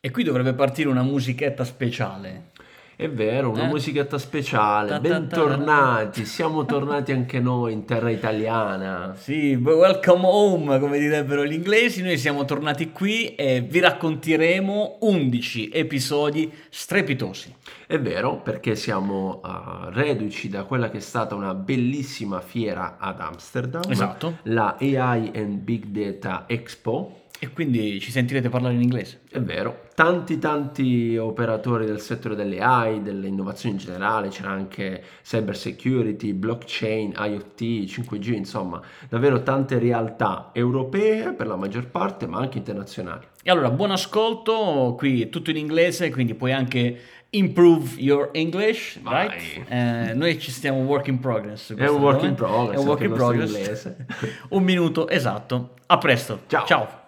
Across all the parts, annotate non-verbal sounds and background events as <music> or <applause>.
E qui dovrebbe partire una musichetta speciale. È vero, una Eh? musichetta speciale. Bentornati, siamo tornati anche noi in terra italiana. Sì, welcome home, come direbbero gli inglesi. Noi siamo tornati qui e vi racconteremo 11 episodi strepitosi. È vero, perché siamo uh, reduci da quella che è stata una bellissima fiera ad Amsterdam, Esatto. la AI and Big Data Expo. E quindi ci sentirete parlare in inglese. È vero, tanti tanti operatori del settore delle AI, delle innovazioni in generale, c'era anche cyber security, blockchain, IoT, 5G, insomma, davvero tante realtà europee per la maggior parte, ma anche internazionali. E allora, buon ascolto, qui è tutto in inglese, quindi puoi anche improve your English, Vai. right? Eh, noi ci stiamo work in progress. È un work in progress, È un work in progress. <laughs> un minuto, esatto. A presto. Ciao. Ciao.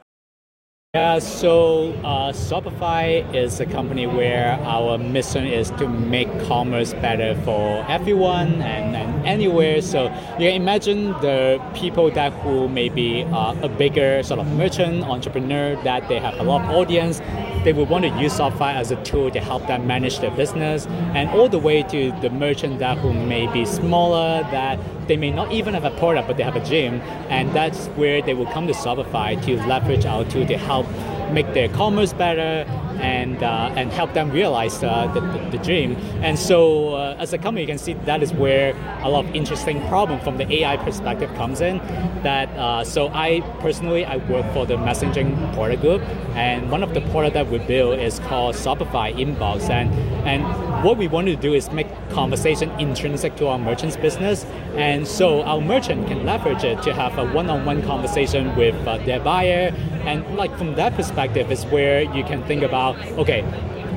Yeah, so uh, Shopify is a company where our mission is to make commerce better for everyone and, and anywhere. So you can imagine the people that who may be uh, a bigger sort of merchant, entrepreneur, that they have a lot of audience, they would want to use Shopify as a tool to help them manage their business, and all the way to the merchant that who may be smaller, that they may not even have a product, but they have a gym, and that's where they will come to Shopify to leverage our tool to help make their commerce better and uh, and help them realize uh, the, the, the dream. And so, uh, as a company, you can see that is where a lot of interesting problem from the AI perspective comes in. That uh, so I personally I work for the messaging product group, and one of the product that we build is called Shopify Inbox, and and what we wanted to do is make conversation intrinsic to our merchants business, and so our merchant can leverage it to have a one-on-one conversation with uh, their buyer, and like from that perspective is where you can think about okay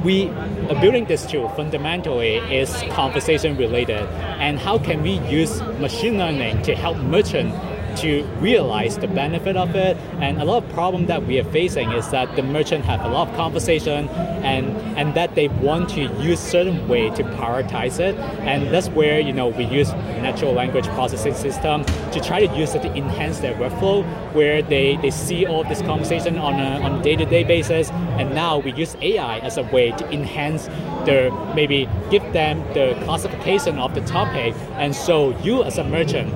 we uh, building this tool fundamentally is conversation related and how can we use machine learning to help merchant to realize the benefit of it. And a lot of problem that we are facing is that the merchant have a lot of conversation and and that they want to use certain way to prioritize it. And that's where you know we use natural language processing system to try to use it to enhance their workflow where they, they see all this conversation on a, on day-to-day basis. And now we use AI as a way to enhance the maybe give them the classification of the topic. And so you as a merchant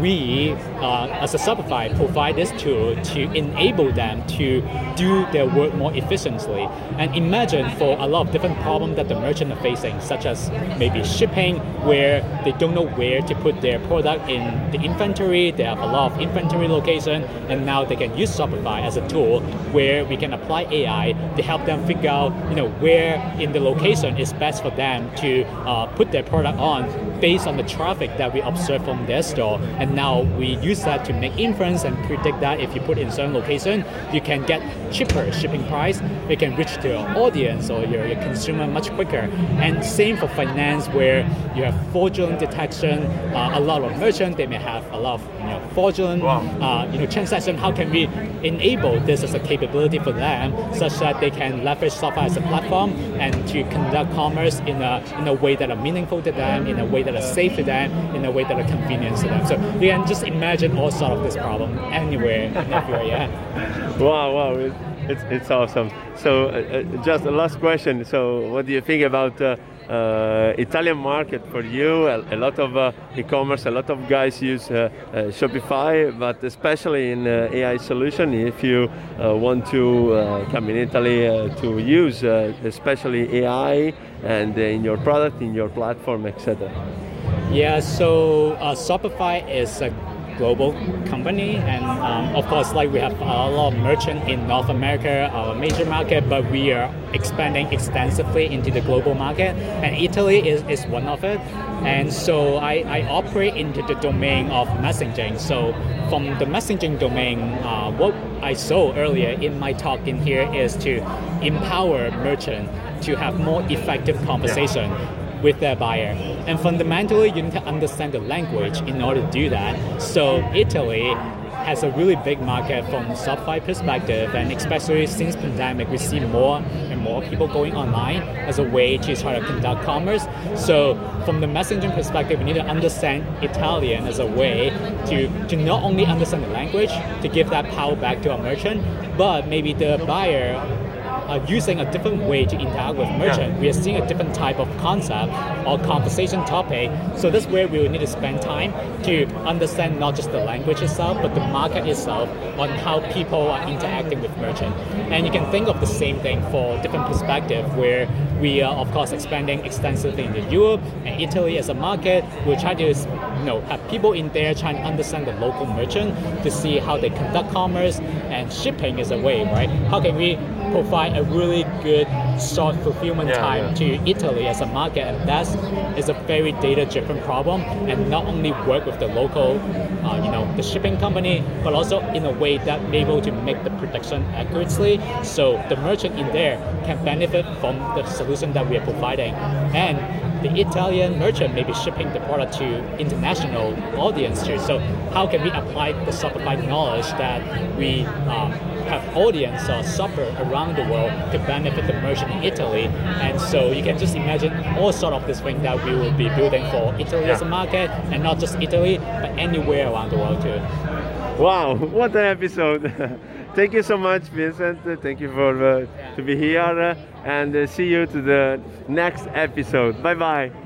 we, uh, as a Shopify, provide this tool to enable them to do their work more efficiently. And imagine for a lot of different problems that the merchant are facing, such as maybe shipping, where they don't know where to put their product in the inventory. They have a lot of inventory location, and now they can use Shopify as a tool where we can apply AI to help them figure out, you know, where in the location is best for them to uh, put their product on based on the traffic that we observe from their store. And now we use that to make inference and predict that if you put in certain location, you can get cheaper shipping price. You can reach to your audience or your, your consumer much quicker. And same for finance, where you have fraudulent detection. Uh, a lot of merchants they may have a lot of you know fraudulent uh, you know transaction. How can we enable this as a capability for them, such that they can leverage Shopify as a platform and to conduct commerce in a in a way that are meaningful to them, in a way that are safe to them, in a way that are convenient to them. So you can just imagine all sort of this problem anywhere and everywhere. Yeah. Wow, wow, it- it's, it's awesome. So, uh, uh, just a last question. So, what do you think about uh, uh, Italian market for you? A, a lot of uh, e-commerce, a lot of guys use uh, Shopify, but especially in AI solution, if you want to come in Italy to use especially AI and in your product, in your platform, etc. Yeah, so uh, Shopify is a global company, and um, of course, like we have a lot of merchant in North America, our major market, but we are expanding extensively into the global market, and Italy is, is one of it. And so I, I operate into the domain of messaging. So from the messaging domain, uh, what I saw earlier in my talk in here is to empower merchant to have more effective conversation with their buyer. And fundamentally, you need to understand the language in order to do that. So Italy has a really big market from Shopify perspective, and especially since pandemic, we see more and more people going online as a way to try to conduct commerce. So from the messaging perspective, we need to understand Italian as a way to, to not only understand the language, to give that power back to our merchant, but maybe the buyer uh, using a different way to interact with merchant. Yeah. We are seeing a different type of concept or conversation topic. So that's where we will need to spend time to understand not just the language itself, but the market itself on how people are interacting with merchant. And you can think of the same thing for different perspective where we are of course expanding extensively into Europe and Italy as a market. We'll try to you know have people in there trying to understand the local merchant to see how they conduct commerce and shipping is a way, right? How can we provide a really good short fulfillment Yeah, time yeah. to Italy as a market, and that is a very data-driven problem. And not only work with the local, uh, you know, the shipping company, but also in a way that able to make the prediction accurately, so the merchant in there can benefit from the solution that we are providing, and the Italian merchant may be shipping the product to international audience too. So how can we apply the Shopify knowledge that we um, have audience or shopper around the world to benefit the merchant in Italy? And so you can just imagine all sort of this thing that we will be building for Italy as a market, and not just Italy, but anywhere around the world too. Wow, <laughs> what an episode! <laughs> Thank you so much, Vincent. Thank you for uh, to be here, uh, and uh, see you to the next episode. Bye bye.